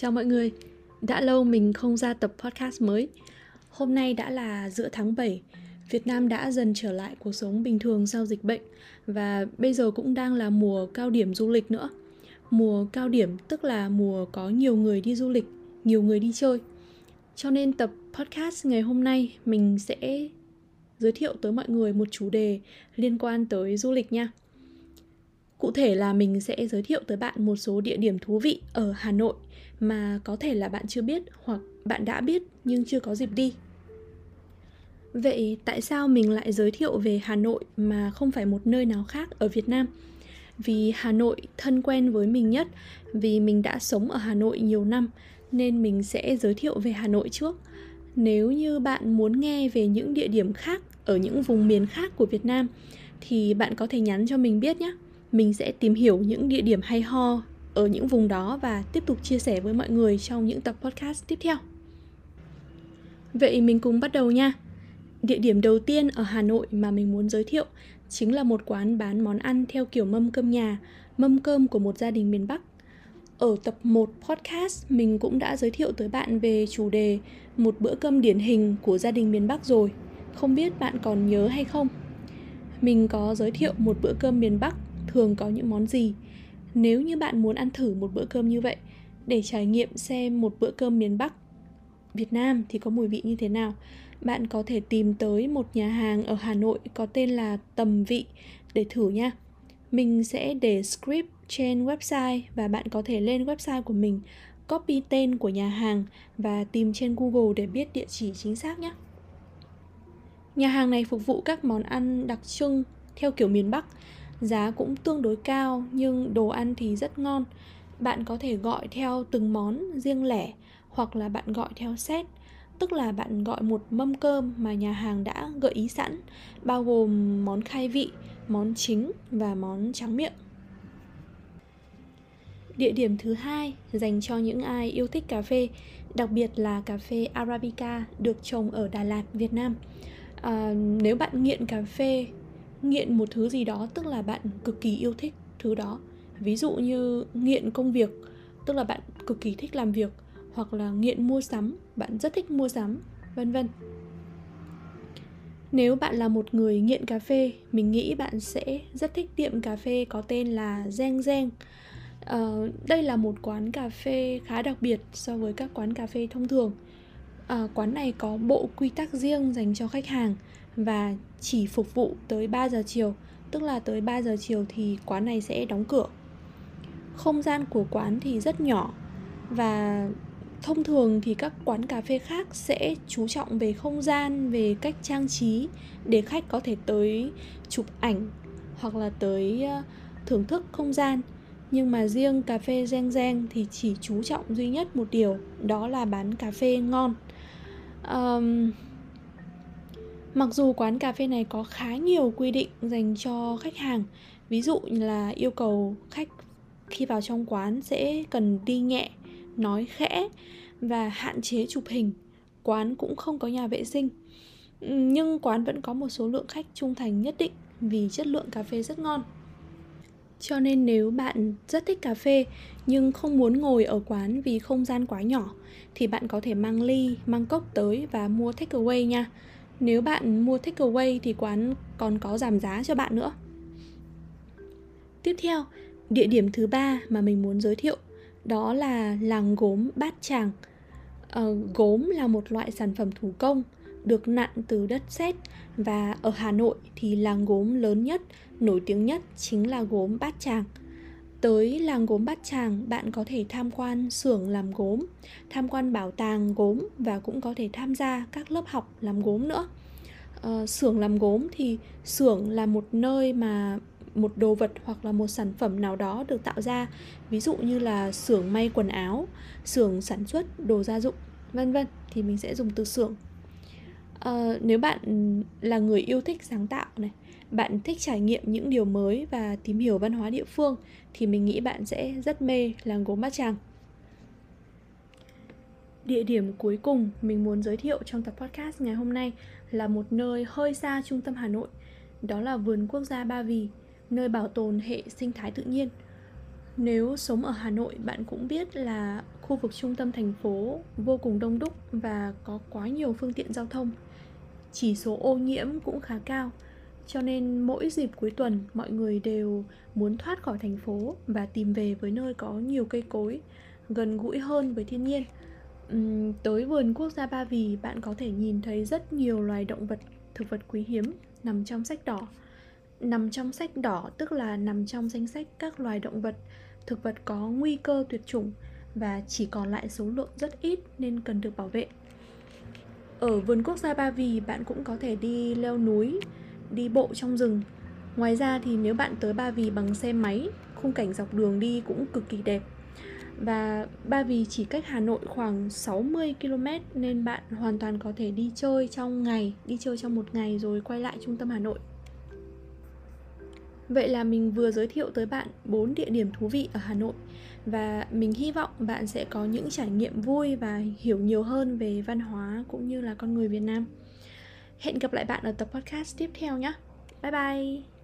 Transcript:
Chào mọi người, đã lâu mình không ra tập podcast mới. Hôm nay đã là giữa tháng 7 Việt Nam đã dần trở lại cuộc sống bình thường sau dịch bệnh Và bây giờ cũng đang là mùa cao điểm du lịch nữa. Mùa cao điểm tức là mùa có nhiều người đi du lịch, nhiều người đi chơi. Cho nên tập podcast ngày hôm nay mình sẽ giới thiệu tới mọi người một chủ đề liên quan tới du lịch nha. Cụ thể là mình sẽ giới thiệu tới bạn một số địa điểm thú vị ở Hà Nội mà có thể là bạn chưa biết hoặc bạn đã biết nhưng chưa có dịp đi. Vậy tại sao mình lại giới thiệu về Hà Nội mà không phải một nơi nào khác ở Việt Nam? Vì Hà Nội thân quen với mình nhất, vì mình đã sống ở Hà Nội nhiều năm nên mình sẽ giới thiệu về Hà Nội trước. Nếu như bạn muốn nghe về những địa điểm khác ở những vùng miền khác của Việt Nam thì bạn có thể nhắn cho mình biết nhé mình sẽ tìm hiểu những địa điểm hay ho ở những vùng đó và tiếp tục chia sẻ với mọi người trong những tập podcast tiếp theo. Vậy mình cùng bắt đầu nha. Địa điểm đầu tiên ở Hà Nội mà mình muốn giới thiệu chính là một quán bán món ăn theo kiểu mâm cơm nhà, mâm cơm của một gia đình miền Bắc. Ở tập 1 podcast mình cũng đã giới thiệu tới bạn về chủ đề một bữa cơm điển hình của gia đình miền Bắc rồi. Không biết bạn còn nhớ hay không? Mình có giới thiệu một bữa cơm miền Bắc thường có những món gì nếu như bạn muốn ăn thử một bữa cơm như vậy, để trải nghiệm xem một bữa cơm miền Bắc, Việt Nam thì có mùi vị như thế nào, bạn có thể tìm tới một nhà hàng ở Hà Nội có tên là Tầm Vị để thử nha. Mình sẽ để script trên website và bạn có thể lên website của mình, copy tên của nhà hàng và tìm trên Google để biết địa chỉ chính xác nhé. Nhà hàng này phục vụ các món ăn đặc trưng theo kiểu miền Bắc Giá cũng tương đối cao nhưng đồ ăn thì rất ngon. Bạn có thể gọi theo từng món riêng lẻ hoặc là bạn gọi theo set, tức là bạn gọi một mâm cơm mà nhà hàng đã gợi ý sẵn, bao gồm món khai vị, món chính và món tráng miệng. Địa điểm thứ hai dành cho những ai yêu thích cà phê, đặc biệt là cà phê Arabica được trồng ở Đà Lạt, Việt Nam. À, nếu bạn nghiện cà phê nghiện một thứ gì đó tức là bạn cực kỳ yêu thích thứ đó. Ví dụ như nghiện công việc tức là bạn cực kỳ thích làm việc hoặc là nghiện mua sắm bạn rất thích mua sắm vân vân. Nếu bạn là một người nghiện cà phê mình nghĩ bạn sẽ rất thích tiệm cà phê có tên là Zeng Zeng uh, ờ, đây là một quán cà phê khá đặc biệt so với các quán cà phê thông thường. Uh, quán này có bộ quy tắc riêng dành cho khách hàng và chỉ phục vụ tới 3 giờ chiều, tức là tới 3 giờ chiều thì quán này sẽ đóng cửa. Không gian của quán thì rất nhỏ và thông thường thì các quán cà phê khác sẽ chú trọng về không gian, về cách trang trí để khách có thể tới chụp ảnh hoặc là tới ờ, thưởng thức không gian. Nhưng mà riêng cà phê Giang Giang thì chỉ chú trọng duy nhất một điều, đó là bán cà phê ngon. Um, Mặc dù quán cà phê này có khá nhiều quy định dành cho khách hàng, ví dụ như là yêu cầu khách khi vào trong quán sẽ cần đi nhẹ, nói khẽ và hạn chế chụp hình. Quán cũng không có nhà vệ sinh. Nhưng quán vẫn có một số lượng khách trung thành nhất định vì chất lượng cà phê rất ngon. Cho nên nếu bạn rất thích cà phê nhưng không muốn ngồi ở quán vì không gian quá nhỏ thì bạn có thể mang ly, mang cốc tới và mua takeaway nha nếu bạn mua takeaway thì quán còn có giảm giá cho bạn nữa. Tiếp theo, địa điểm thứ ba mà mình muốn giới thiệu đó là làng gốm Bát Tràng. Ờ, gốm là một loại sản phẩm thủ công được nặn từ đất sét và ở Hà Nội thì làng gốm lớn nhất, nổi tiếng nhất chính là gốm Bát Tràng. Tới làng gốm Bát Tràng, bạn có thể tham quan xưởng làm gốm, tham quan bảo tàng gốm và cũng có thể tham gia các lớp học làm gốm nữa. Uh, xưởng làm gốm thì xưởng là một nơi mà một đồ vật hoặc là một sản phẩm nào đó được tạo ra ví dụ như là xưởng may quần áo xưởng sản xuất đồ gia dụng vân vân thì mình sẽ dùng từ xưởng uh, nếu bạn là người yêu thích sáng tạo này bạn thích trải nghiệm những điều mới và tìm hiểu văn hóa địa phương thì mình nghĩ bạn sẽ rất mê làng gốm Bát Tràng. Địa điểm cuối cùng mình muốn giới thiệu trong tập podcast ngày hôm nay là một nơi hơi xa trung tâm Hà Nội, đó là vườn quốc gia Ba Vì, nơi bảo tồn hệ sinh thái tự nhiên. Nếu sống ở Hà Nội, bạn cũng biết là khu vực trung tâm thành phố vô cùng đông đúc và có quá nhiều phương tiện giao thông. Chỉ số ô nhiễm cũng khá cao, cho nên mỗi dịp cuối tuần mọi người đều muốn thoát khỏi thành phố và tìm về với nơi có nhiều cây cối, gần gũi hơn với thiên nhiên. Uhm, tới vườn quốc gia Ba Vì bạn có thể nhìn thấy rất nhiều loài động vật, thực vật quý hiếm nằm trong sách đỏ. Nằm trong sách đỏ tức là nằm trong danh sách các loài động vật, thực vật có nguy cơ tuyệt chủng và chỉ còn lại số lượng rất ít nên cần được bảo vệ. Ở vườn quốc gia Ba Vì bạn cũng có thể đi leo núi, đi bộ trong rừng. Ngoài ra thì nếu bạn tới Ba Vì bằng xe máy, khung cảnh dọc đường đi cũng cực kỳ đẹp. Và Ba Vì chỉ cách Hà Nội khoảng 60 km nên bạn hoàn toàn có thể đi chơi trong ngày, đi chơi trong một ngày rồi quay lại trung tâm Hà Nội. Vậy là mình vừa giới thiệu tới bạn 4 địa điểm thú vị ở Hà Nội và mình hy vọng bạn sẽ có những trải nghiệm vui và hiểu nhiều hơn về văn hóa cũng như là con người Việt Nam. Hẹn gặp lại bạn ở tập podcast tiếp theo nhé. Bye bye.